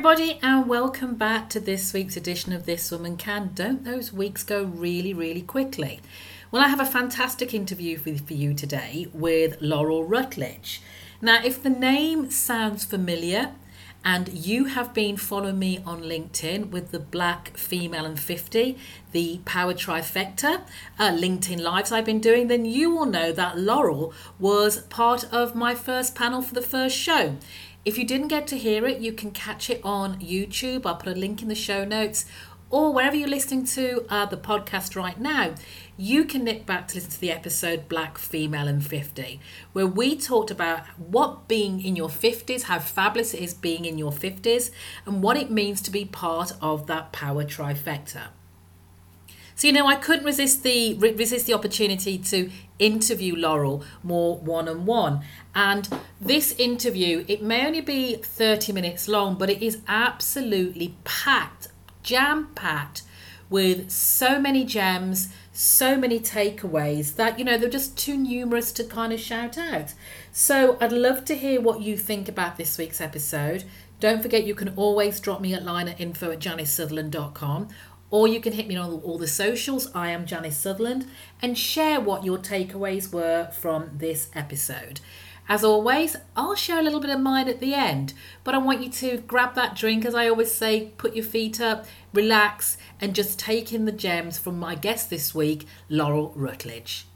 everybody, and welcome back to this week's edition of This Woman Can. Don't those weeks go really, really quickly? Well, I have a fantastic interview for, you today with Laurel Rutledge. Now, if the name sounds familiar, and you have been following me on LinkedIn with the Black Female and 50, the Power Trifecta, uh, LinkedIn Lives I've been doing, then you will know that Laurel was part of my first panel for the first show. If you didn't get to hear it, you can catch it on YouTube. I'll put a link in the show notes or wherever you're listening to uh, the podcast right now, you can nip back to listen to the episode Black Female and 50, where we talked about what being in your 50s, how fabulous it is being in your 50s, and what it means to be part of that power trifecta. So you know, I couldn't resist the resist the opportunity to interview Laurel more one on one. And this interview, it may only be 30 minutes long, but it is absolutely packed, jam packed with so many gems, so many takeaways that, you know, they're just too numerous to kind of shout out. So I'd love to hear what you think about this week's episode. Don't forget, you can always drop me a line at info at janicesutherland.com or you can hit me on all the socials. I am Janice Sutherland and share what your takeaways were from this episode. As always, I'll share a little bit of mine at the end, but I want you to grab that drink, as I always say, put your feet up, relax, and just take in the gems from my guest this week, Laurel Rutledge.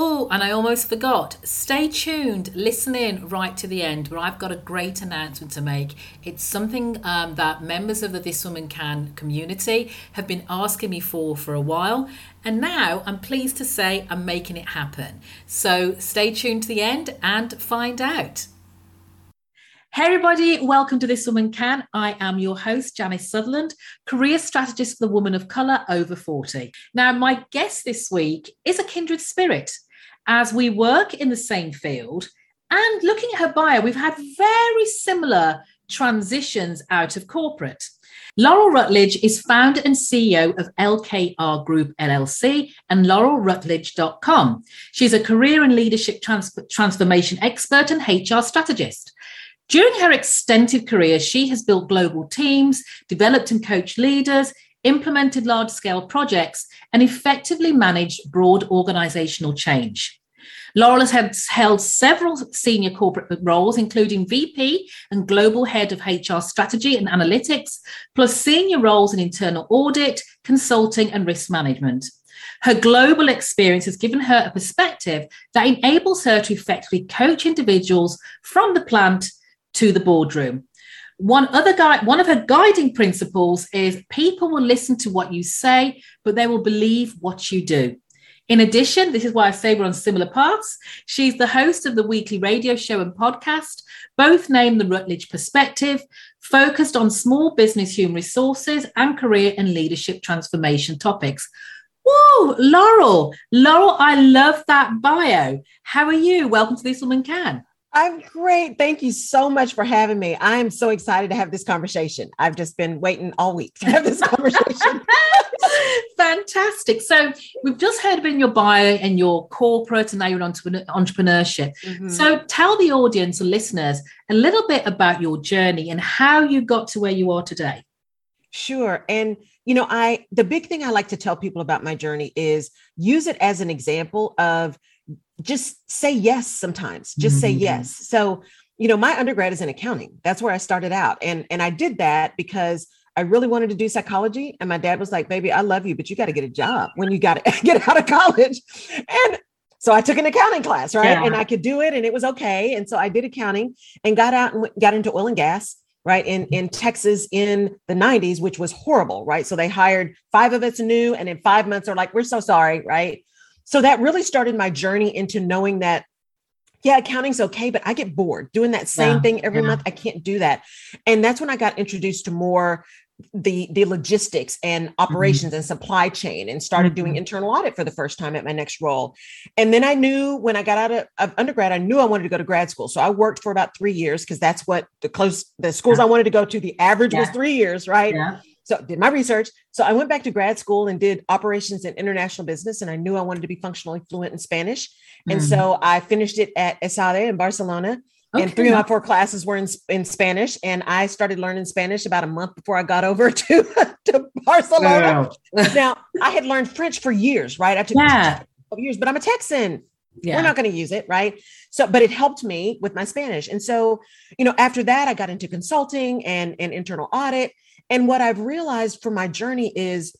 Oh, and I almost forgot. Stay tuned, listen in right to the end, where I've got a great announcement to make. It's something um, that members of the This Woman Can community have been asking me for for a while, and now I'm pleased to say I'm making it happen. So stay tuned to the end and find out. Hey, everybody, welcome to This Woman Can. I am your host, Janice Sutherland, career strategist for the woman of colour over 40. Now, my guest this week is a kindred spirit as we work in the same field. And looking at her bio, we've had very similar transitions out of corporate. Laurel Rutledge is founder and CEO of LKR Group LLC and laurelrutledge.com. She's a career and leadership trans- transformation expert and HR strategist. During her extensive career, she has built global teams, developed and coached leaders, implemented large scale projects, and effectively managed broad organizational change. Laurel has held several senior corporate roles, including VP and Global Head of HR Strategy and Analytics, plus senior roles in internal audit, consulting, and risk management. Her global experience has given her a perspective that enables her to effectively coach individuals from the plant to the boardroom. One other guy, one of her guiding principles is people will listen to what you say, but they will believe what you do. In addition, this is why I say we're on similar paths. She's the host of the weekly radio show and podcast, both named The Rutledge Perspective, focused on small business human resources and career and leadership transformation topics. Whoa, Laurel, Laurel, I love that bio. How are you? Welcome to This Woman Can. I'm great. Thank you so much for having me. I am so excited to have this conversation. I've just been waiting all week to have this conversation. Fantastic. So we've just heard about your bio and your corporate and now you're onto entrepreneurship. Mm-hmm. So tell the audience and listeners a little bit about your journey and how you got to where you are today. Sure. And you know, I the big thing I like to tell people about my journey is use it as an example of just say yes sometimes just mm-hmm. say yes. So you know my undergrad is in accounting. That's where i started out. And and i did that because i really wanted to do psychology. And my dad was like baby i love you but you got to get a job when you got to get out of college. And so i took an accounting class right? Yeah. and i could do it and it was okay. And so i did accounting and got out and got into oil and gas right in in texas in the 90s which was horrible right? So they hired five of us new and in five months they're like we're so sorry right so that really started my journey into knowing that yeah, accounting's okay, but I get bored doing that same yeah, thing every yeah. month. I can't do that. And that's when I got introduced to more the the logistics and mm-hmm. operations mm-hmm. and supply chain and started mm-hmm. doing internal audit for the first time at my next role and then i knew when i got out of, of undergrad i knew i wanted to go to grad school so i worked for about three years because that's what the close the schools yeah. i wanted to go to the average was three years right so did my research. So I went back to grad school and did operations in international business. And I knew I wanted to be functionally fluent in Spanish. And mm-hmm. so I finished it at ESADE in Barcelona. Okay. And three of my four classes were in, in Spanish. And I started learning Spanish about a month before I got over to, to Barcelona. now, I had learned French for years, right? I took yeah. years, but I'm a Texan. Yeah. We're not going to use it, right? So, but it helped me with my Spanish. And so, you know, after that, I got into consulting and, and internal audit. And what I've realized from my journey is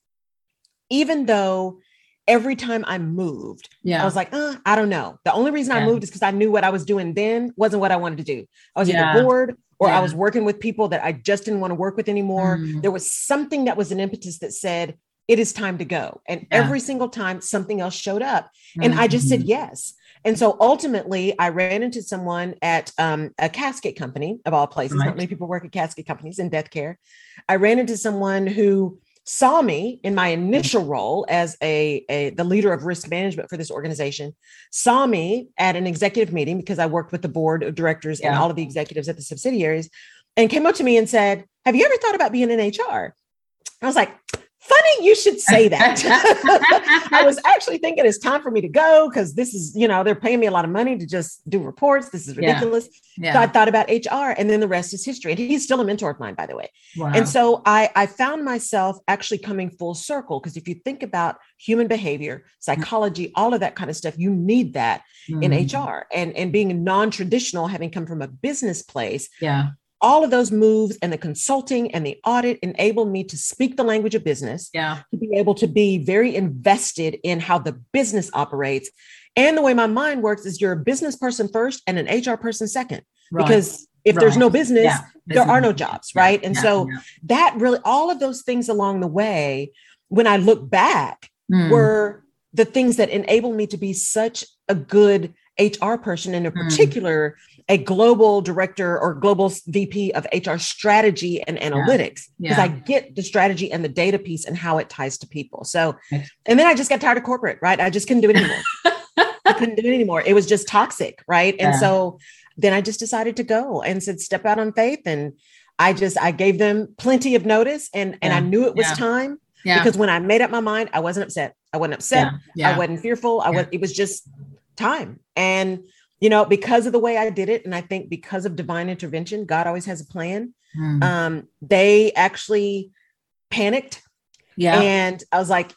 even though every time I moved, yeah. I was like, uh, I don't know. The only reason yeah. I moved is because I knew what I was doing then wasn't what I wanted to do. I was yeah. either bored or I was working with people that I just didn't want to work with anymore. Mm. There was something that was an impetus that said, it is time to go. And every single time something else showed up. And mm-hmm. I just said mm-hmm. yes. And so ultimately, I ran into someone at um, a casket company of all places. Right. Not many people work at casket companies in death care. I ran into someone who saw me in my initial role as a, a, the leader of risk management for this organization saw me at an executive meeting because i worked with the board of directors yeah. and all of the executives at the subsidiaries and came up to me and said have you ever thought about being in hr i was like funny you should say that. I was actually thinking it's time for me to go because this is, you know, they're paying me a lot of money to just do reports. This is ridiculous. Yeah. Yeah. So I thought about HR and then the rest is history. And he's still a mentor of mine, by the way. Wow. And so I, I found myself actually coming full circle because if you think about human behavior, psychology, all of that kind of stuff, you need that mm. in HR. And, and being non-traditional, having come from a business place, yeah all of those moves and the consulting and the audit enabled me to speak the language of business yeah to be able to be very invested in how the business operates and the way my mind works is you're a business person first and an hr person second right. because if right. there's no business yeah. there are no jobs yeah. right and yeah. so that really all of those things along the way when i look back mm. were the things that enabled me to be such a good hr person and in hmm. particular mm a global director or global VP of HR strategy and analytics because yeah. yeah. I get the strategy and the data piece and how it ties to people. So, and then I just got tired of corporate, right? I just couldn't do it anymore. I couldn't do it anymore. It was just toxic, right? And yeah. so then I just decided to go and said, step out on faith. And I just, I gave them plenty of notice and, and I knew it was time yeah. because when I made up my mind, I wasn't upset. I wasn't upset. I wasn't fearful. I was, it was just time. And you know, because of the way I did it, and I think because of divine intervention, God always has a plan. Mm. Um, they actually panicked. Yeah. And I was like,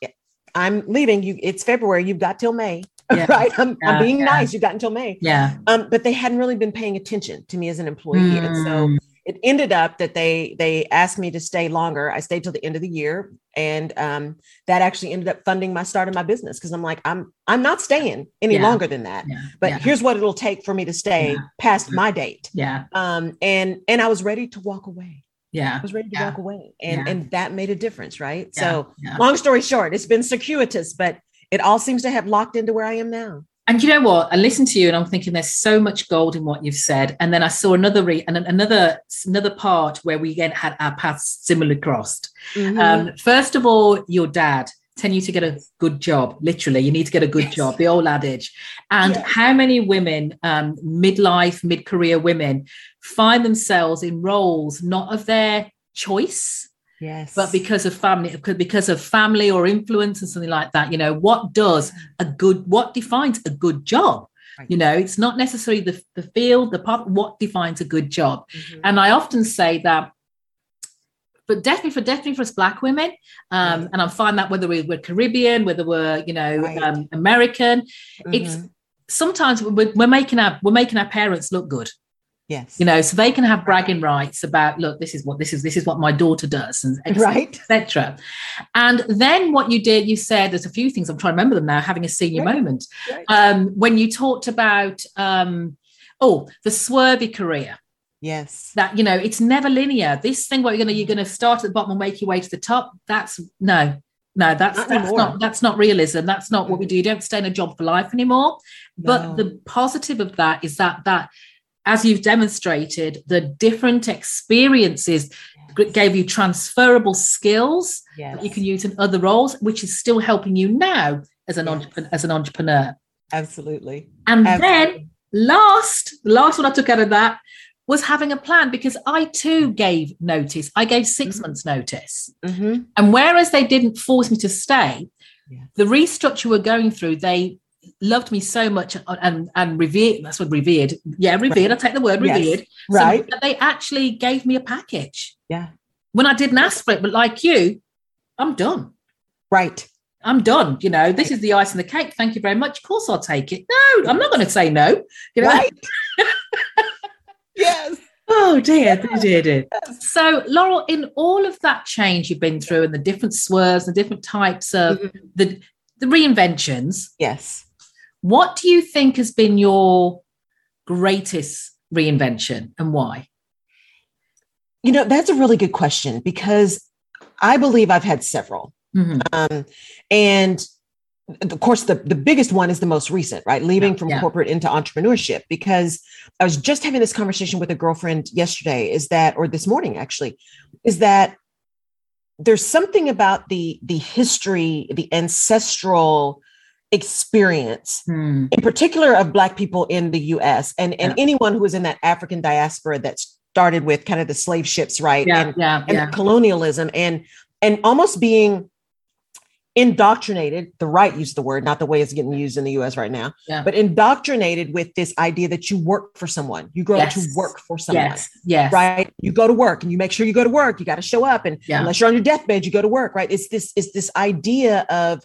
I'm leaving. You it's February, you've got till May. Yeah. right. I'm, yeah, I'm being yeah. nice. You got until May. Yeah. Um, but they hadn't really been paying attention to me as an employee. Mm. And so hmm it ended up that they they asked me to stay longer. I stayed till the end of the year, and um, that actually ended up funding my start of my business because I'm like I'm I'm not staying any yeah. longer than that. Yeah. But yeah. here's what it'll take for me to stay past my date. Yeah. Um. And and I was ready to walk away. Yeah. I was ready to walk away, and and that made a difference, right? So long story short, it's been circuitous, but it all seems to have locked into where I am now. And you know what? I listened to you and I'm thinking there's so much gold in what you've said. And then I saw another re- and another another part where we again had our paths similarly crossed. Mm-hmm. Um, first of all, your dad telling you to get a good job. Literally, you need to get a good yes. job. The old adage. And yes. how many women, um, midlife, mid-career women, find themselves in roles not of their choice Yes. But because of family, because of family or influence and something like that, you know, what does a good, what defines a good job? Right. You know, it's not necessarily the, the field, the part, what defines a good job. Mm-hmm. And I often say that but definitely for definitely for us black women um, and i find that whether we're, caribbean whether we're you know right. um, american mm-hmm. it's sometimes we're, we're, making our we're making our parents look good Yes. You know, so they can have bragging rights about, look, this is what this is, this is what my daughter does, and right, etc. And then what you did, you said there's a few things I'm trying to remember them now, having a senior right. moment. Right. Um, when you talked about um, oh, the swervy career. Yes. That, you know, it's never linear. This thing where you're gonna you're gonna start at the bottom and make your way to the top, that's no, no, that's not that's not that's not realism. That's not what we do. You don't stay in a job for life anymore. No. But the positive of that is that that as you've demonstrated, the different experiences yes. gave you transferable skills yes. that you can use in other roles, which is still helping you now as an, yes. entrepreneur, as an entrepreneur. Absolutely. And Absolutely. then last, the last one I took out of that was having a plan because I too gave notice. I gave 6 mm-hmm. months notice. Mm-hmm. And whereas they didn't force me to stay, yeah. the restructure we're going through, they loved me so much and and revered that's what revered yeah revered right. i take the word revered. Yes. right. so they actually gave me a package. Yeah. When i didn't ask for it but like you i'm done. Right. I'm done you know this is the ice and the cake thank you very much of course i'll take it. No i'm not going to say no you know. Right. Yes. Oh dear, dear, dear. So, Laurel, in all of that change you've been through and the different swerves, the different types of mm-hmm. the the reinventions, yes, what do you think has been your greatest reinvention and why? You know, that's a really good question because I believe I've had several. Mm-hmm. Um, and of course, the, the biggest one is the most recent, right? Leaving yeah, from yeah. corporate into entrepreneurship. Because I was just having this conversation with a girlfriend yesterday, is that, or this morning actually, is that there's something about the the history, the ancestral experience hmm. in particular of black people in the US and and yeah. anyone who was in that African diaspora that started with kind of the slave ships right yeah, and, yeah, and yeah. colonialism and and almost being indoctrinated the right use of the word not the way it's getting used in the us right now yeah. but indoctrinated with this idea that you work for someone you grow yes. up to work for someone yes. yes right you go to work and you make sure you go to work you got to show up and yeah. unless you're on your deathbed you go to work right it's this it's this idea of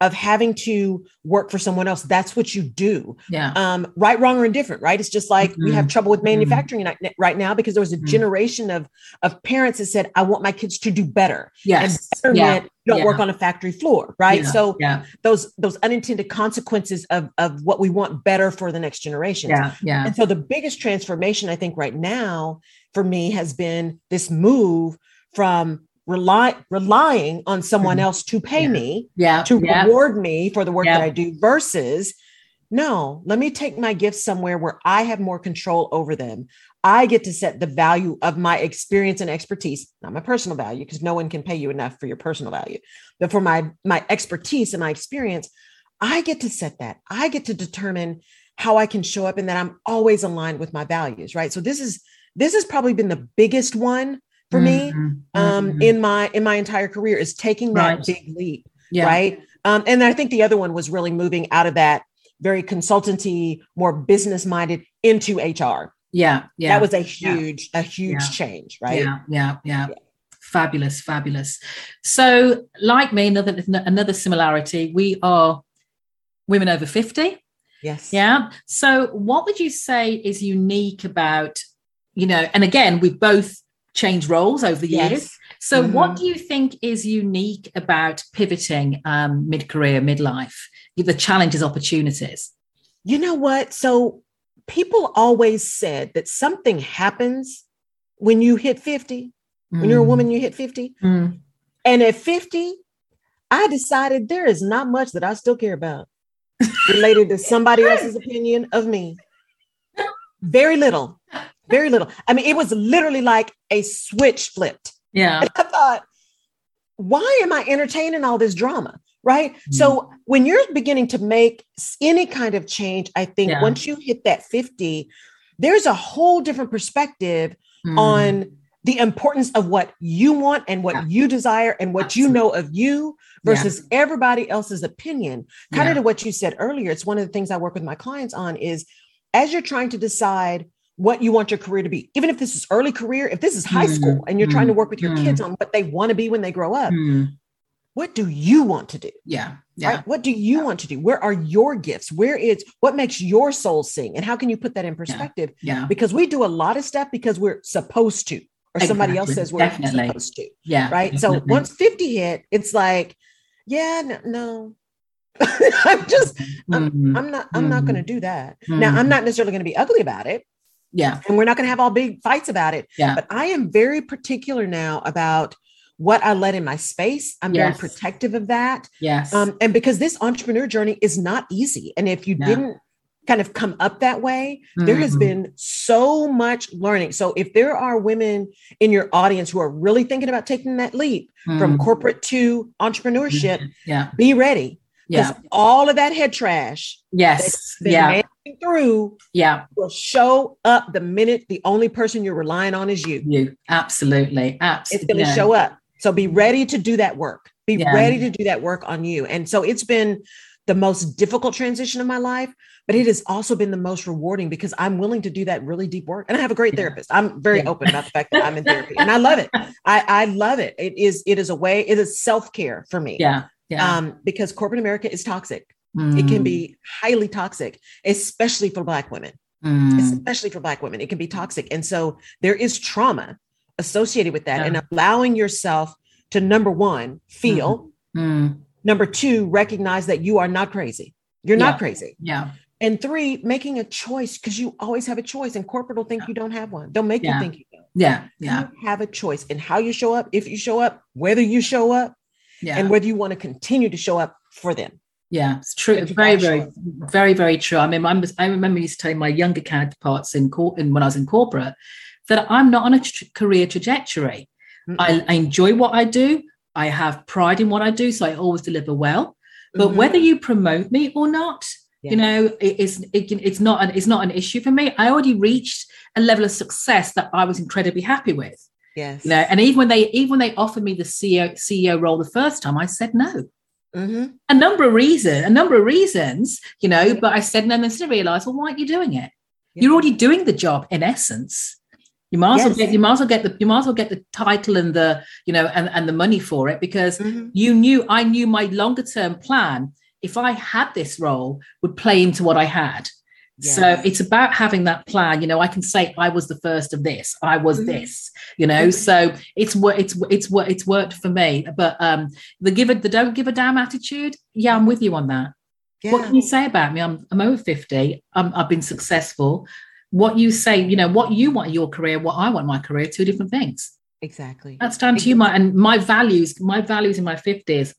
of having to work for someone else. That's what you do. Yeah. Um, right, wrong, or indifferent, right? It's just like mm-hmm. we have mm-hmm. trouble with mm-hmm. manufacturing mm-hmm. right now because there was a mm-hmm. generation of of parents that said, I want my kids to do better. Yes. And better yeah. don't yeah. work on a factory floor, right? Yeah. So those those unintended consequences of of what we want better for the next generation. Yeah. Yeah. And so the biggest transformation I think right now for me has been this move from rely relying on someone mm-hmm. else to pay yeah. me yeah to yeah. reward me for the work yeah. that i do versus no let me take my gifts somewhere where i have more control over them i get to set the value of my experience and expertise not my personal value because no one can pay you enough for your personal value but for my my expertise and my experience i get to set that i get to determine how i can show up and that i'm always aligned with my values right so this is this has probably been the biggest one for mm-hmm. me um, mm-hmm. in my in my entire career is taking that right. big leap yeah. right um, and i think the other one was really moving out of that very consultancy more business minded into hr yeah yeah that was a huge yeah. a huge yeah. change right yeah yeah yeah fabulous fabulous so like me another another similarity we are women over 50 yes yeah so what would you say is unique about you know and again we've both changed roles over the yes. years. So, mm-hmm. what do you think is unique about pivoting um, mid career, midlife, the challenges, opportunities? You know what? So, people always said that something happens when you hit 50. Mm. When you're a mm. woman, you hit 50. Mm. And at 50, I decided there is not much that I still care about related to somebody else's opinion of me. Very little very little. I mean, it was literally like a switch flipped. Yeah. And I thought, why am I entertaining all this drama? Right. Mm-hmm. So when you're beginning to make any kind of change, I think yeah. once you hit that 50, there's a whole different perspective mm-hmm. on the importance of what you want and what yeah. you desire and what Absolutely. you know of you versus yeah. everybody else's opinion. Kind of to what you said earlier. It's one of the things I work with my clients on is as you're trying to decide what you want your career to be. Even if this is early career, if this is high mm-hmm. school and you're mm-hmm. trying to work with your mm-hmm. kids on what they want to be when they grow up, mm-hmm. what do you want to do? Yeah. Yeah. Right? What do you yeah. want to do? Where are your gifts? Where is what makes your soul sing? And how can you put that in perspective? Yeah. yeah. Because we do a lot of stuff because we're supposed to, or exactly. somebody else says we're definitely. supposed to. Yeah. Right. Definitely. So once 50 hit, it's like, yeah, no, no. I'm just, I'm, mm-hmm. I'm not, I'm not going to do that. Now, I'm not necessarily going to be ugly about it yeah. And we're not going to have all big fights about it. Yeah. But I am very particular now about what I let in my space. I'm yes. very protective of that. Yes. Um, and because this entrepreneur journey is not easy. And if you no. didn't kind of come up that way, mm-hmm. there has been so much learning. So if there are women in your audience who are really thinking about taking that leap mm-hmm. from corporate to entrepreneurship, mm-hmm. yeah. be ready. Yeah. All of that head trash. Yes. Yeah. Through. Yeah. Will show up the minute the only person you're relying on is you. You. Absolutely. Absolutely. It's going to yeah. show up. So be ready to do that work. Be yeah. ready to do that work on you. And so it's been the most difficult transition of my life, but it has also been the most rewarding because I'm willing to do that really deep work. And I have a great yeah. therapist. I'm very yeah. open about the fact that I'm in therapy and I love it. I, I love it. It is, it is a way, it is self-care for me. Yeah. Yeah. Um, because corporate America is toxic. Mm. It can be mm. highly toxic, especially for Black women. Mm. Especially for Black women, it can be toxic. And so there is trauma associated with that. Yeah. And allowing yourself to, number one, feel, mm. number two, recognize that you are not crazy. You're yeah. not crazy. Yeah. And three, making a choice because you always have a choice, and corporate will think yeah. you don't have one. Don't make you think you don't. Yeah. Yeah. You have a choice in how you show up, if you show up, whether you show up, yeah. and whether you want to continue to show up for them. Yeah, it's true. It's very, very, very, very true. I mean, I'm, I remember used to telling my younger counterparts in court, and when I was in corporate, that I'm not on a tra- career trajectory. I, I, enjoy what I do. I have pride in what I do, so I always deliver well. But mm-hmm. whether you promote me or not, yeah. you know, it, it's it, it's not an it's not an issue for me. I already reached a level of success that I was incredibly happy with. Yes. You know, and even when they even when they offered me the CEO CEO role the first time, I said no. Mm-hmm. A number of reasons, a number of reasons, you know, but I said no, and then I realized, well, why aren't you doing it? Yeah. You're already doing the job in essence. You might as yes. well get you might as well get the you might as well get the title and the you know and, and the money for it because mm-hmm. you knew I knew my longer term plan, if I had this role, would play into what I had. So it's about having that plan. You know, I can say I was the first of this. I was mm-hmm. this. You know, so it's what it's it's what it's worked for me. But um, the give it the don't give a damn attitude. Yeah, I'm with you on that. Yeah. What can you say about me? I'm I'm over fifty. I'm, I've been successful. What you say, you know, what you want your career, what I want my career, two different things. Exactly. That's down to you. My and my values, my values in my fifties,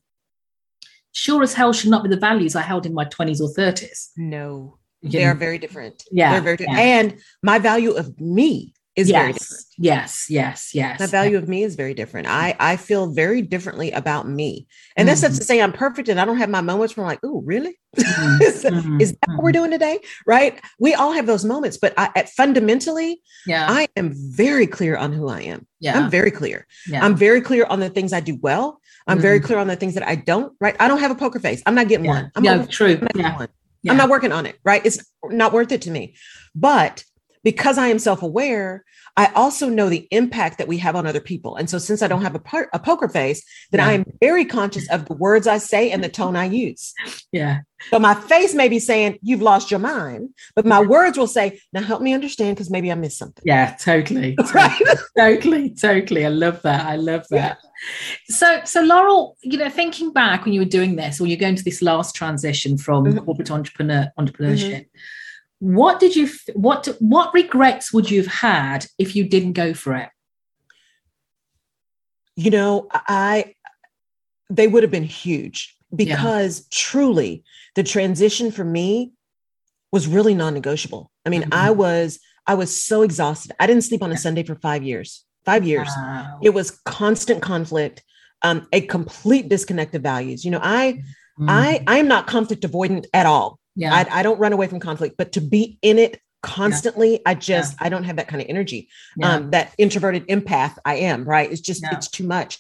sure as hell should not be the values I held in my twenties or thirties. No they are very different. Yeah. They're very different. Yeah. And my value of me is yes, very different. Yes, yes, yes. My value of me is very different. I I feel very differently about me. And mm-hmm. that's not to say I'm perfect and I don't have my moments where I'm like, oh, really? Mm-hmm. is, mm-hmm. is, that what we're mm-hmm. doing today? Right. We all have those moments, but I at fundamentally, yeah, I am very clear on who I am. Yeah. I'm very clear. Yeah. I'm very clear on the things I do well. I'm very mm-hmm. clear on the things that I don't, right? I don't have a poker face. I'm not getting yeah. one. I'm yeah, true. yeah. One. Yeah. I'm not working on it, right? It's not worth it to me. But because I am self aware, I also know the impact that we have on other people. And so, since I don't have a, par- a poker face, then yeah. I am very conscious of the words I say and the tone I use. Yeah. So, my face may be saying, You've lost your mind, but my words will say, Now help me understand because maybe I missed something. Yeah, totally. right. totally. Totally. I love that. I love that. Yeah. So, so Laurel, you know, thinking back when you were doing this, or you're going to this last transition from mm-hmm. corporate entrepreneur entrepreneurship. Mm-hmm what did you what what regrets would you have had if you didn't go for it you know i they would have been huge because yeah. truly the transition for me was really non-negotiable i mean mm-hmm. i was i was so exhausted i didn't sleep on a sunday for five years five years wow. it was constant conflict um, a complete disconnect of values you know i mm-hmm. i i am not conflict avoidant at all yeah. I, I don't run away from conflict, but to be in it constantly, yeah. I just, yeah. I don't have that kind of energy. Yeah. Um, that introverted empath I am, right? It's just, it's too much.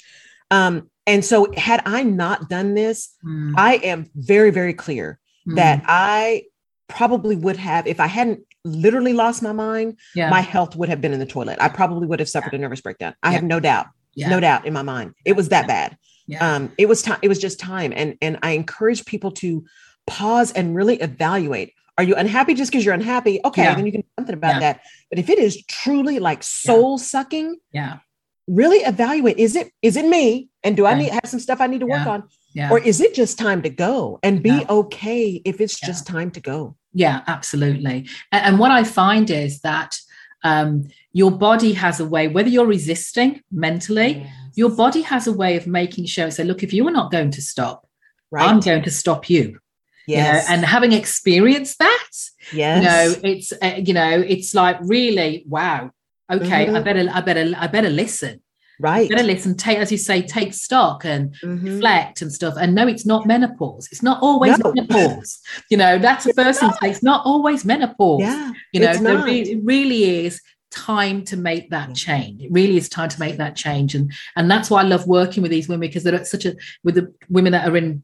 Um, and so had I not done this, mm. I am very, very clear mm. that I probably would have, if I hadn't literally lost my mind, my health would have been in the toilet. I probably would have suffered a nervous breakdown. I have no doubt, no doubt in my mind. It was that bad. Um, it was time. It was just time. And, and I encourage people to pause and really evaluate. Are you unhappy just because you're unhappy? Okay yeah. then you can do something about yeah. that. But if it is truly like soul sucking yeah. really evaluate is it is it me? And do i need have some stuff i need to work on? Yeah. or is it just time to go and be okay if it's just time to go? Yeah absolutely. And, and what i find is that um, your body has a way whether you're resisting mentally yes. your body has a way of making sure say look if you are not going to stop right. i'm going to stop you Yes. You know, and having experienced that, yes. you know, it's uh, you know, it's like really wow. Okay, mm-hmm. I better, I better, I better listen. Right. I better listen. Take, as you say, take stock and mm-hmm. reflect and stuff. And no, it's not menopause. It's not always no. menopause. You know, that's the first thing. It's not always menopause. Yeah. You know, it really is time to make that change. It really is time to make that change. And and that's why I love working with these women because they're at such a with the women that are in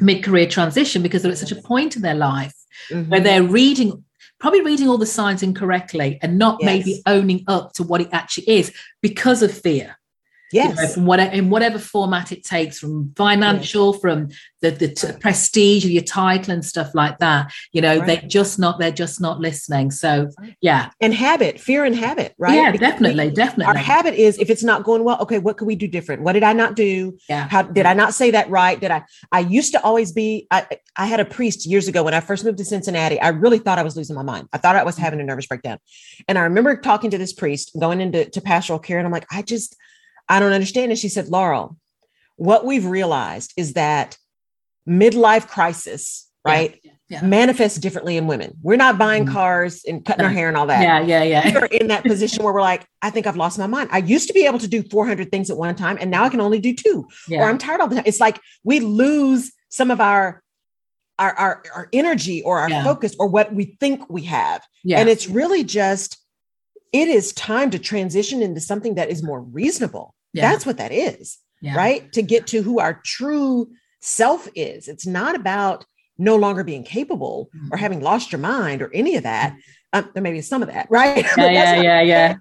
mid-career transition because they're at such a point in their life Mhm. where they're reading probably reading all the signs incorrectly and not maybe owning up to what it actually is because of fear you know, yes. from whatever in whatever format it takes from financial from the the t- prestige of your title and stuff like that you know Right. they're just not they're just not listening so yeah and habit, fear and habit, right? yeah Because definitely we- definitely Our habit is if it's not going well, okay, what could we do different? What did I not do? yeah How did I not say that right? Did I? I used to always be. I I had a priest years ago when I first moved to Cincinnati. I really thought I was losing my mind. I thought I was mm. having a nervous breakdown, and I remember talking to this priest, going into to pastoral care, and I'm like, I just, I don't understand. And she said, Laurel, what we've realized is that midlife crisis, right, yeah manifests differently in women. We're not buying Mhm. cars and cutting our hair and all that yeah yeah yeah we're in that position where we're like, I think I've lost my mind. I used to be able to do 400 things at one time, and now I can only do two, yeah or I'm tired all the time. It's like we lose some of our our our, our energy or our Yeah. focus or what we think we have, yeah and it's really just it is time to transition into something that is more reasonable. Yeah, That's what that is, yeah. right? To get to who our true self is. It's not about no longer being capable or Mhm. having lost your mind or any of that. Um, there may be some of that, right? Yeah yeah yeah yeah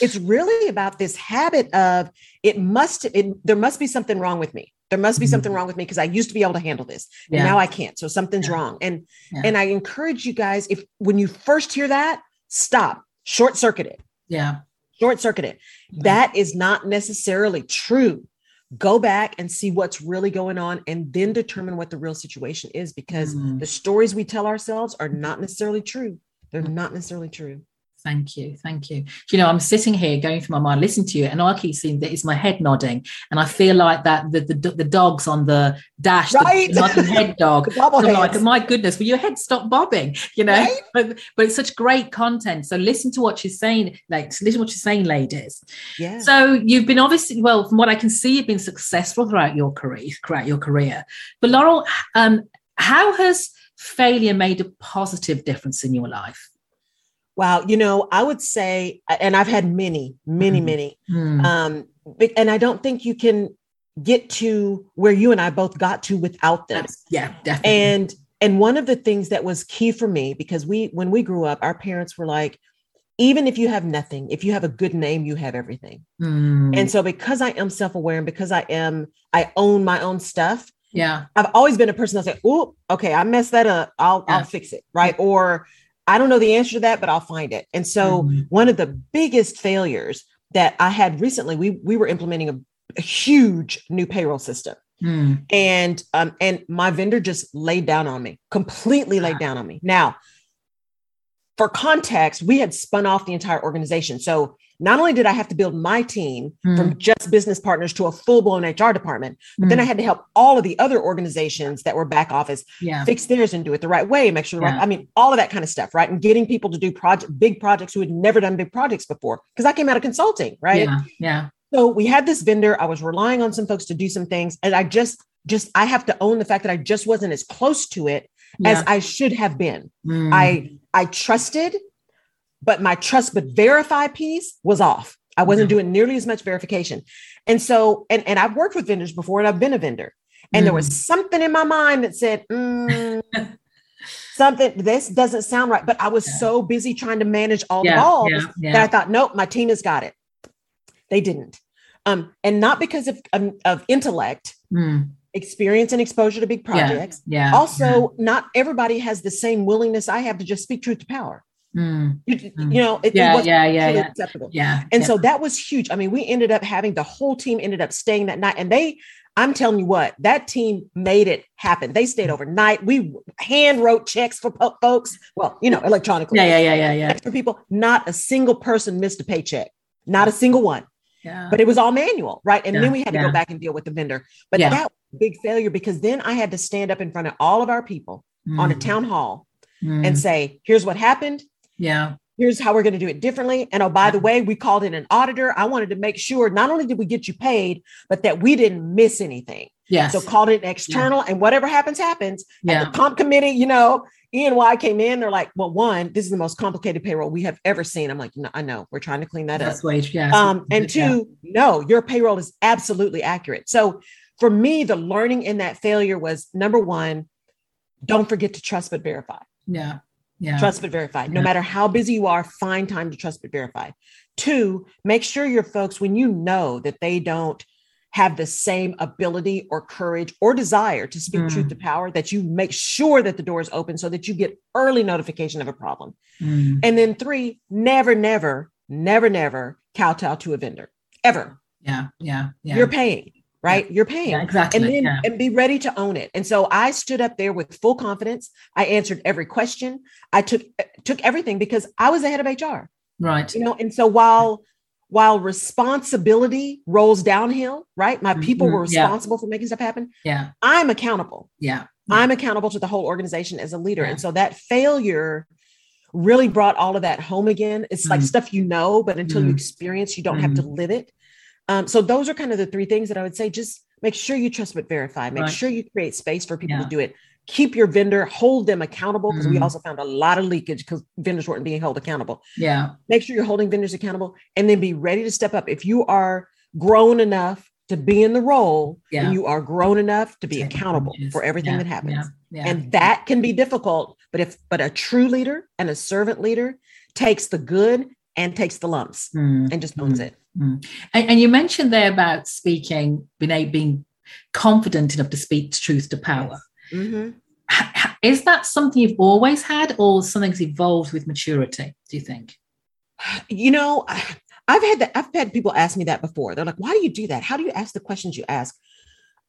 it's really about this habit of it must it, there must be something wrong with me there must be Mhm. something wrong with me because i used to be able to handle this and Yeah. now i can't so something's Yeah. wrong and and i encourage you guys if when you first hear that stop short circuit it yeah short circuit it that is not necessarily true. Go back and see what's really going on and then determine what the real situation is because Mm. the stories we tell ourselves are not necessarily true. They're Mm. not necessarily true Thank you. Thank you. You know, I'm sitting here going through my mind, listening to you, and I keep seeing that is my head nodding. And I feel like that the the, the dogs on the dash, Right. the nodding head dog. The. I'm like, my goodness, will your head stop bobbing? You know, Right? but but it's such great content. So listen to what she's saying, like listen to what she's saying, ladies. yeah So you've been obviously, well, from what I can see, you've been successful throughout your career, throughout your career. But Laurel, um, how has failure made a positive difference in your life? Wow, you know, I would say, and I've had many, many, Mhm. many. Hmm. Um, and I don't think you can get to where you and I both got to without them. Yeah, definitely. And and one of the things that was key for me, because we when we grew up, our parents were like, even if you have nothing, if you have a good name, you have everything. Hmm. And so because I am self-aware and because I am, I own my own stuff, yeah, I've always been a person that's like, oh, okay, I messed that up. I'll Yeah. I'll fix it. Right. Or I don't know the answer to that, but I'll find it. And so Mhm. one of the biggest failures that I had recently, we we were implementing a, a huge new payroll system. Hmm. And um, and my vendor just laid down on me, completely laid down on me. Now, for context, we had spun off the entire organization. So not only did I have to build my team from just business partners to a full-blown HR department, but then I had to help all of the other organizations that were back office yeah, fix theirs and do it the right way, make sure the right, I mean, all of that kind of stuff, right? And getting people to do project big projects who had never done big projects before. Because I came out of consulting, right? yeah, yeah, So we had this vendor. I was relying on some folks to do some things. And I just, just I have to own the fact that I just wasn't as close to it as. I should have been. Hmm. I I trusted, but my trust but verify piece was off. I wasn't Yeah. doing nearly as much verification. And so, and, and I've worked with vendors before and I've been a vendor. And there was Mm. something in my mind that said, mm, something, this doesn't sound right. But I was Yeah. so busy trying to manage all yeah, the balls that. I thought, nope, my team has got it. They didn't. Um, and not because of, um, of intellect, Hmm. experience, and exposure to big projects. yeah. Also, not everybody has the same willingness I have to just speak truth to power. Hmm. You, Mm. you know, it, it yeah, wasn't yeah, yeah, yeah, acceptable. yeah. And yeah. so that was huge. I mean, we ended up having the whole team ended up staying that night. And they, I'm telling you what, that team made it happen. They stayed overnight. We hand wrote checks for po- folks. Well, you know, electronically. yeah, yeah, yeah, yeah, yeah, For people, not a single person missed a paycheck. Not a single one. yeah. But it was all manual, right? And Yeah, then we had to yeah. go back and deal with the vendor. But that was a big failure because then I had to stand up in front of all of our people on a town hall Hmm. and say, here's what happened. Yeah, here's how we're going to do it differently. And oh, by the way, we called in an auditor. I wanted to make sure not only did we get you paid, but that we didn't miss anything. yes, So called it external, and whatever happens, happens. Yeah, the comp committee, you know, E and Y came in. They're like, well, one, this is the most complicated payroll we have ever seen. I'm like, no, I know. We're trying to clean that up. that's wage. Yeah. Um, and two, no, your payroll is absolutely accurate. So for me, the learning in that failure was number one, don't forget to trust but verify. Yeah. Yeah. Trust but verify. No Yeah. matter how busy you are, find time to trust but verify. Two, make sure your folks, when you know that they don't have the same ability or courage or desire to speak Mm. truth to power, that you make sure that the door is open so that you get early notification of a problem. Mm. And then three, never, never, never, never kowtow to a vendor ever. Yeah. Yeah. Yeah. You're paying, right? You're paying. yeah, exactly. And then yeah. and be ready to own it. And so I stood up there with full confidence. I answered every question. I took took everything because I was the head of HR. Right. You know, and so while while responsibility rolls downhill, right? My people were Mhm, yeah. responsible for making stuff happen. Yeah. I'm accountable. Yeah. I'm accountable to the whole organization as a leader. Yeah. And so that failure really brought all of that home again. It's like Mm. stuff you know, but until you Mm. experience, you don't have to live it. Um, so those are kind of the three things that I would say. Just make sure you trust but verify. Make Right. sure you create space for people Yeah. to do it. Keep your vendor, hold them accountable because we Mm. also found a lot of leakage because vendors weren't being held accountable. Yeah. Make sure you're holding vendors accountable and then be ready to step up. If you are grown enough to be in the role, Yeah. and you are grown enough to be accountable for everything Yeah, that happens and that can be difficult but if but a true leader and a servant leader takes the good and takes the lumps Mm. and just owns Mm. it And, and you mentioned there about speaking, being, being confident enough to speak truth to power. Ha- ha- Is that something you've always had, or something's evolved with maturity? Do you think? you know i've had that i've had people ask me that before they're like why do you do that how do you ask the questions you ask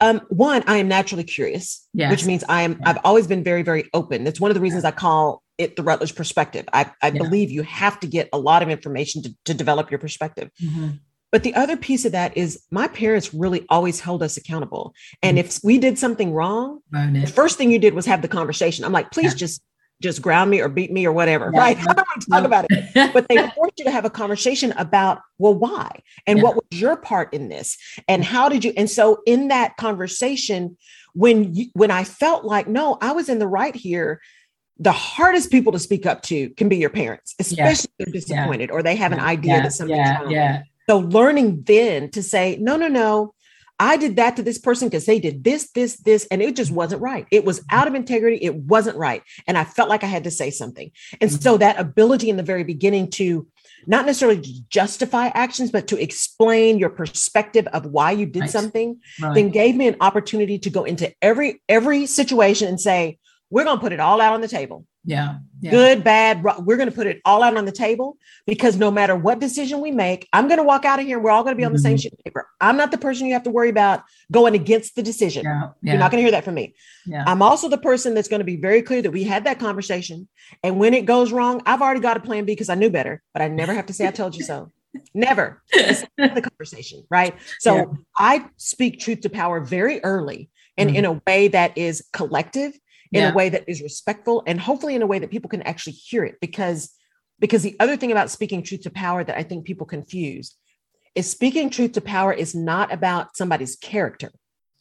um, one i am naturally curious Yes. which means i am i've always been very very open that's one of the reasons i call it the rutledge perspective i, I Yeah. believe you have to get a lot of information to, to develop your perspective Mhm. But the other piece of that is my parents really always held us accountable. And Mm. if we did something wrong, the first thing you did was have the conversation. I'm like, please Yeah. just just ground me or beat me or whatever. Yeah, Right. I don't want to talk about it. But they forced you to have a conversation about, well, why? And Yeah. what was your part in this? And how did you? And so in that conversation, when you when I felt like, no, I was in the right here. The hardest people to speak up to can be your parents, especially if they're disappointed or they have an idea yeah, that something's yeah, wrong. yeah, So learning then to say, no, no, no, I did that to this person because they did this, this, this, and it just wasn't right. It was mm-hmm. out of integrity. It wasn't right. And I felt like I had to say something. And so mm-hmm. that ability in the very beginning to not necessarily justify actions, but to explain your perspective of why you did Right. something, right. then gave me an opportunity to go into every every situation and say, we're going to put it all out on the table yeah, yeah. good, bad. We're going to put it all out on the table because no matter what decision we make, I'm going to walk out of here. and We're all going to be on the same Mhm. sheet of paper. I'm not the person you have to worry about going against the decision. Yeah, yeah, You're not going to hear that from me. yeah. I'm also the person that's going to be very clear that we had that conversation. And when it goes wrong, I've already got a plan B because I knew better, but I never have to say I told you so. Never. The conversation, right? So. I speak truth to power very early and Mm. in a way that is collective in Yeah. a way that is respectful and hopefully in a way that people can actually hear it because because the other thing about speaking truth to power that i think people confuse is speaking truth to power is not about somebody's character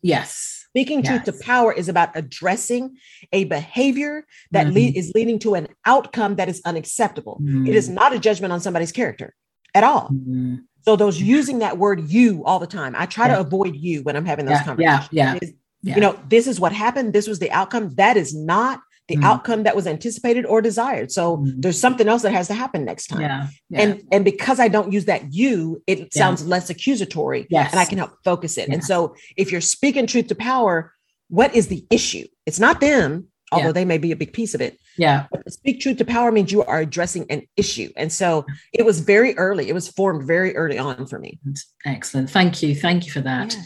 yes, speaking truth to power is about addressing a behavior that Mhm. lead, is leading to an outcome that is unacceptable it is Mm. not a judgment on somebody's character at all Mm. so those using that word you all the time i try Yeah. to avoid you when i'm having those Yeah, yeah, conversations yeah, It is, yeah. you know this is what happened. This was the outcome. That is not the Mm. outcome that was anticipated or desired. So Mm. there's something else that has to happen next time. Yeah, yeah. and and because i don't use that you it Yeah. sounds less accusatory yes, and i can help focus it. And so if you're speaking truth to power what is the issue? It's not them although they may be a big piece of it yeah, but speak truth to power means you are addressing an issue and so it was very early it was formed very early on for me excellent. Thank you, thank you for that.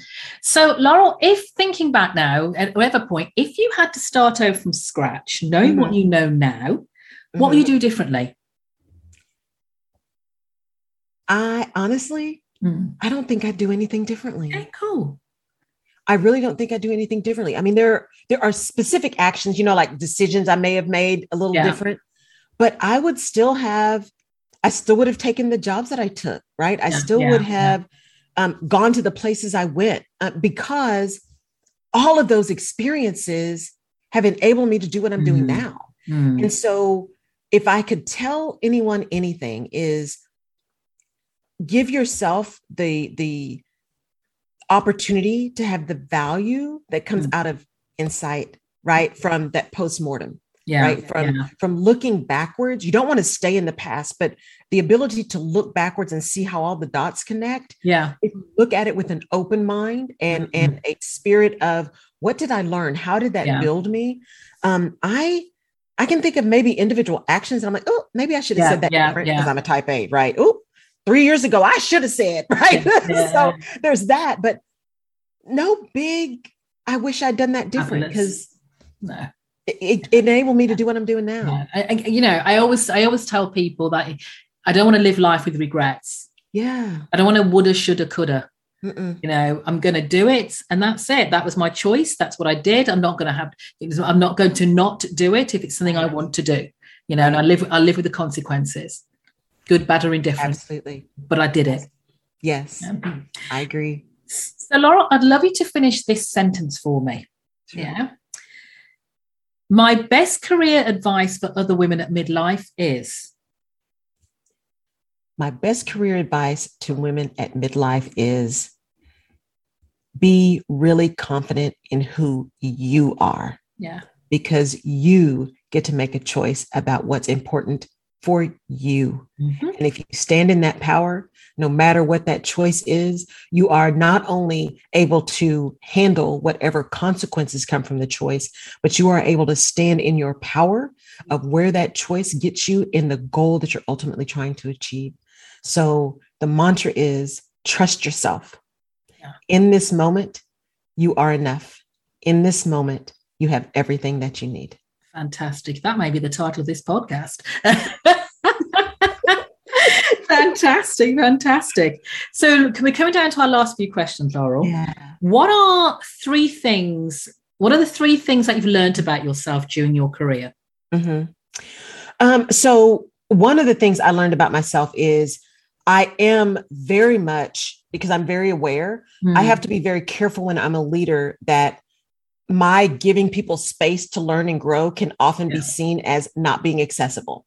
So, Laurel, if thinking back now, at whatever point, if you had to start over from scratch, knowing what Mhm. you know now, what Mhm. would you do differently? i honestly Mm. i don't think i'd do anything differently Okay, cool. I really don't think I do anything differently. I mean, there there are specific actions, you know, like decisions I may have made a little Yeah. different, but I would still have, I still would have taken the jobs that I took, right? I Yeah, still yeah, would have um, gone to the places I went uh, because all of those experiences have enabled me to do what I'm doing Mm. now. Mm. And so, if I could tell anyone anything, is give yourself the the opportunity to have the value that comes Mm. out of insight, right? From that postmortem, Yeah. right? From yeah. from looking backwards. You don't want to stay in the past, but the ability to look backwards and see how all the dots connect. Yeah. If you look at it with an open mind and Mhm. and a spirit of what did I learn? How did that Yeah. build me? Um, I I can think of maybe individual actions. And I'm like, oh, maybe I should have Yeah, said that yeah, different yeah. because I'm a type A, right? Oh, three years ago, I should have said, right? Yeah. so there's that, but no big, I wish I'd done that different because No. it, it enabled me to do what I'm doing now. Yeah. I, I, you know, I always I always tell people that I don't want to live life with regrets. Yeah. I don't want to woulda, shoulda, coulda. Mm-mm. You know, I'm going to do it, and that's it. That was my choice. That's what I did. I'm not going to have. I'm not going to not do it if it's something I want to do. You know, and I live. I live with the consequences, good, bad, or indifferent. Absolutely. But I did it. Yes, Yeah. I agree. So, Laura, I'd love you to finish this sentence for me. Yeah. My best career advice for other women at midlife is My best career advice to women at midlife is be really confident in who you are yeah, because you get to make a choice about what's important for you. Mhm. And if you stand in that power, no matter what that choice is, you are not only able to handle whatever consequences come from the choice, but you are able to stand in your power of where that choice gets you in the goal that you're ultimately trying to achieve. So the mantra is trust yourself. Yeah. In this moment, you are enough. In this moment, you have everything that you need. Fantastic. That may be the title of this podcast. fantastic, fantastic. So, can we coming down to our last few questions, Laurel? Yeah. What are three things? What are the three things that you've learned about yourself during your career? Mhm. Um, so one of the things I learned about myself is I am very much because I'm very aware. I Hmm. have to be very careful when I'm a leader that my giving people space to learn and grow can often Yeah. be seen as not being accessible.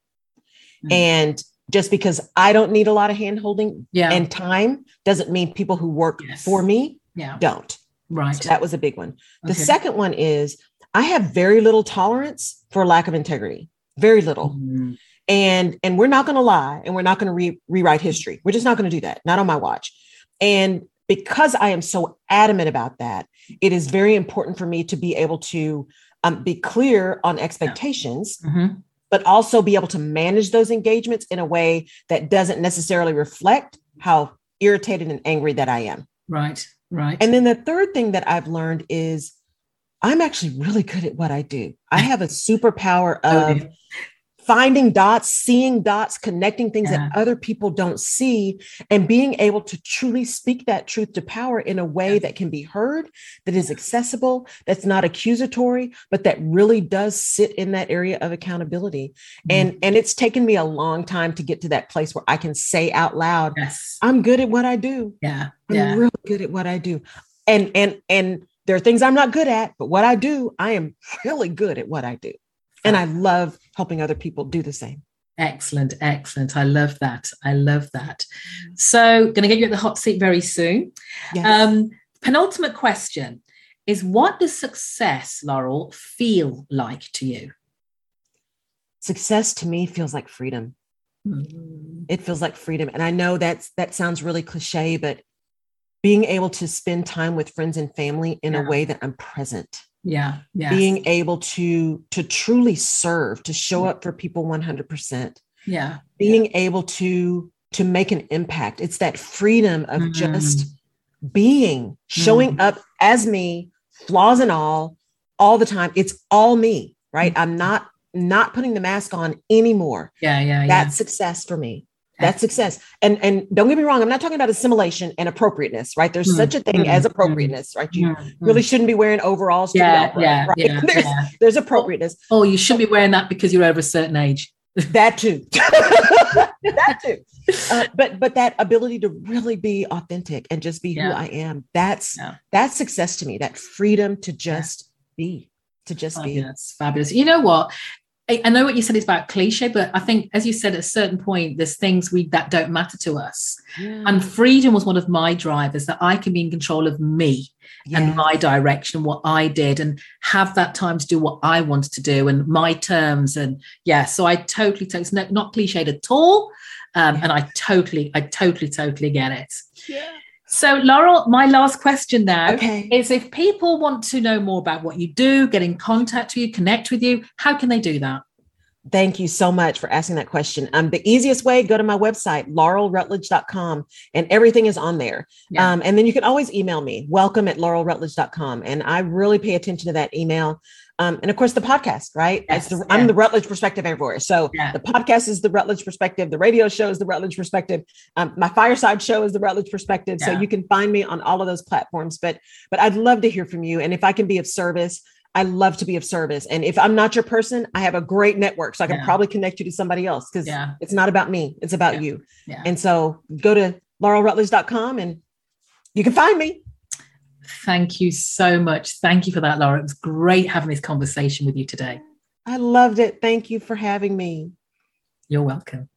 Mm. And just because I don't need a lot of hand holding yeah, and time doesn't mean people who work Yes. for me yeah, don't. right. So that was a big one. The second one is I have very little tolerance for lack of integrity. Very little Mm, and and we're not going to lie and we're not going to re- rewrite history we're just not going to do that not on my watch and because i am so adamant about that it is very important for me to be able to um, be clear on expectations mhm. but also be able to manage those engagements in a way that doesn't necessarily reflect how irritated and angry that i am Right, right. and then the third thing that i've learned is i'm actually really good at what i do i have a superpower Oh, of dear. Finding dots, seeing dots, connecting things Yeah. that other people don't see, and being able to truly speak that truth to power in a way Yeah. that can be heard, that is accessible, that's not accusatory, but that really does sit in that area of accountability. Mm. And and it's taken me a long time to get to that place where I can say out loud, yes, I'm good at what I do. yeah, I'm yeah. really good at what I do. And and and there are things I'm not good at, but what I do, I am really good at what I do. And I love helping other people do the same. Excellent, excellent. I love that. I love that. So, going to get you at the hot seat very soon. Yes. Um, penultimate question is what does success, Laurel, feel like to you? Success to me feels like freedom. Mm, It feels like freedom. And I know that's that sounds really cliche, but being able to spend time with friends and family in Yeah. a way that I'm present, Yeah, yeah, being able to to truly serve, to show up for people 100%, yeah, being able to to make an impact. It's that freedom of Mhm. just being, showing Mhm. up as me, flaws and all, all the time. It's all me, right? Mm-hmm. I'm not not putting the mask on anymore. yeah, yeah, yeah. That's success for me. That's success. And and don't get me wrong, I'm not talking about assimilation and appropriateness, right? There's Mm, such a thing mm, as appropriateness, right? You Mm, mm. really shouldn't be wearing overalls yeah, opera, yeah, right? yeah, There's, yeah. there's appropriateness. Oh, you should be wearing that because you're over a certain age. That too. that too. Uh, but but that ability to really be authentic and just be who I am, that's Yeah. that's success to me. That freedom to just be, to just be. Fabulous, fabulous. You know what? I know what you said is about cliche, but I think, as you said, at a certain point, there's things we that don't matter to us. Yeah. And freedom was one of my drivers that I can be in control of me yes. and my direction, what I did, and have that time to do what I wanted to do and my terms. And yeah, so I totally, totally, it's not, not cliched at all. Um, yeah. And I totally, I totally, totally get it. Yeah. So, Laurel, my last question now okay. is if people want to know more about what you do, get in contact with you, connect with you, how can they do that? Thank you so much for asking that question. Um, the easiest way, go to my website, laurelrutledge.com, and everything is on there. Yeah. Um, and then you can always email me, welcome at laurelrutledge.com. And I really pay attention to that email. Um, and of course, the podcast, right? Yes, the, yeah. I'm the Rutledge perspective everywhere. So yeah. the podcast is the Rutledge perspective. The radio show is the Rutledge perspective. Um, my fireside show is the Rutledge perspective. Yeah. So you can find me on all of those platforms. But but I'd love to hear from you. And if I can be of service, I love to be of service. And if I'm not your person, I have a great network. So I can probably connect you to somebody else because it's not about me, it's about you. And so go to laurelrutledge.com and you can find me. Thank you so much. Thank you for that, Laura. It was great having this conversation with you today. I loved it. Thank you for having me. You're welcome.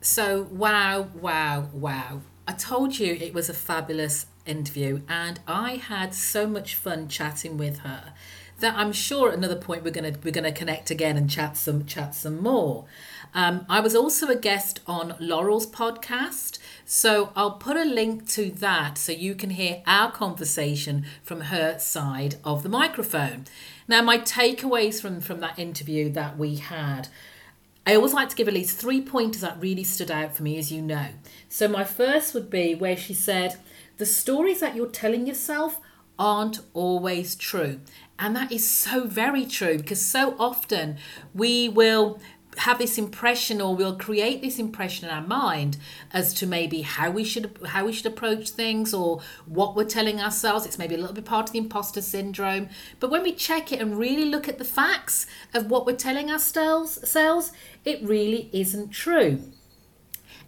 So, wow, wow, wow. I told you it was a fabulous interview, and I had so much fun chatting with her that I'm sure at another point we're gonna we're gonna connect again and chat some chat some more. Um, I was also a guest on Laurel's podcast, so I'll put a link to that so you can hear our conversation from her side of the microphone. Now, my takeaways from, from that interview that we had. I always like to give at least three pointers that really stood out for me, as you know. So, my first would be where she said, The stories that you're telling yourself aren't always true. And that is so very true because so often we will have this impression or we'll create this impression in our mind as to maybe how we should how we should approach things or what we're telling ourselves. It's maybe a little bit part of the imposter syndrome. But when we check it and really look at the facts of what we're telling ourselves it really isn't true.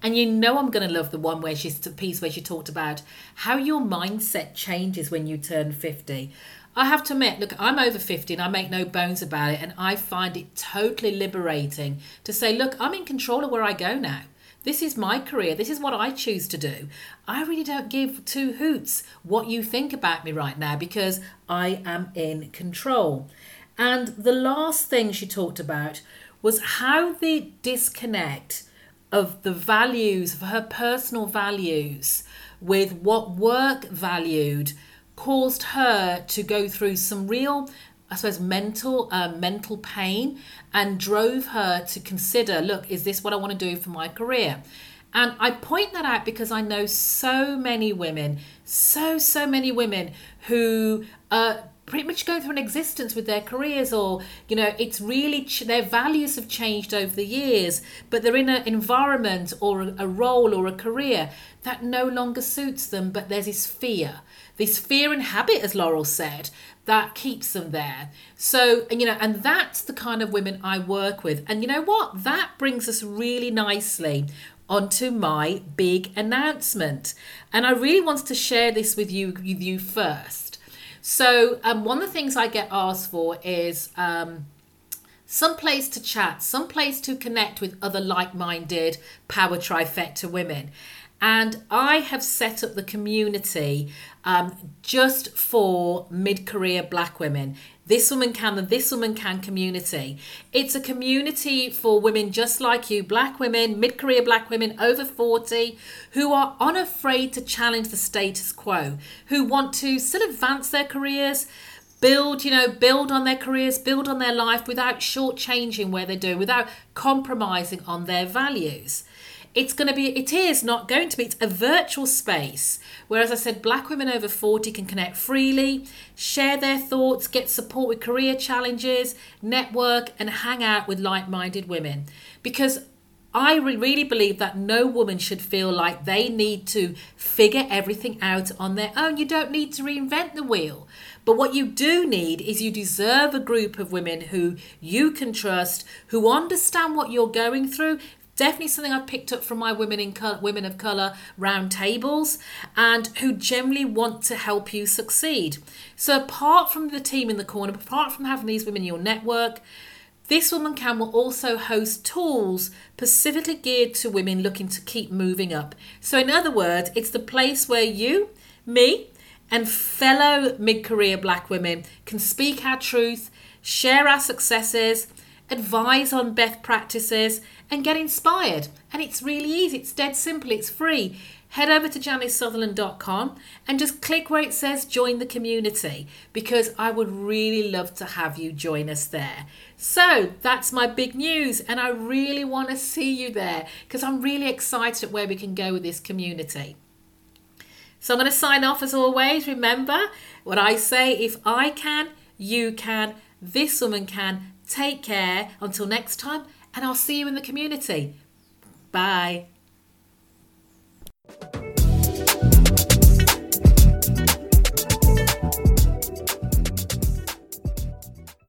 And you know I'm going to love the one where she's the piece where she talked about how your mindset changes when you turn 50 I have to admit, look, I'm over 50 and I make no bones about it. And I find it totally liberating to say, look, I'm in control of where I go now. This is my career. This is what I choose to do. I really don't give two hoots what you think about me right now because I am in control. And the last thing she talked about was how the disconnect of the values, of her personal values, with what work valued caused her to go through some real I suppose mental uh, mental pain and drove her to consider look is this what I want to do for my career? And I point that out because I know so many women so so many women who pretty much going through an existence with their careers or you know it's really ch- their values have changed over the years but they're in an environment or a role or a career that no longer suits them but there's this fear this fear and habit, as Laurel said, that keeps them there. So, and you know, and that's the kind of women I work with. And you know what? That brings us really nicely onto my big announcement. And I really wanted to share this with you, with you first. So, um, one of the things I get asked for is um, some place to chat, some place to connect with other like minded power trifecta women. And I have set up the community um, just for mid career black women. This Woman Can, the This Woman Can community. It's a community for women just like you, black women, mid career black women over 40, who are unafraid to challenge the status quo, who want to still advance their careers build you know build on their careers build on their life without shortchanging where they're doing without compromising on their values it's going to be it is not going to be it's a virtual space where as i said black women over 40 can connect freely share their thoughts get support with career challenges network and hang out with like-minded women because I really believe that no woman should feel like they need to figure everything out on their own. You don't need to reinvent the wheel. But what you do need is you deserve a group of women who you can trust, who understand what you're going through, Definitely something I've picked up from my women in women of color round tables, and who generally want to help you succeed. So apart from the team in the corner, apart from having these women in your network, this Woman Can will also host tools specifically geared to women looking to keep moving up. So, in other words, it's the place where you, me, and fellow mid career black women can speak our truth, share our successes, advise on best practices, and get inspired. And it's really easy, it's dead simple, it's free. Head over to janicesutherland.com and just click where it says join the community because I would really love to have you join us there. So that's my big news, and I really want to see you there because I'm really excited at where we can go with this community. So I'm going to sign off as always. Remember what I say if I can, you can, this woman can. Take care until next time, and I'll see you in the community. Bye.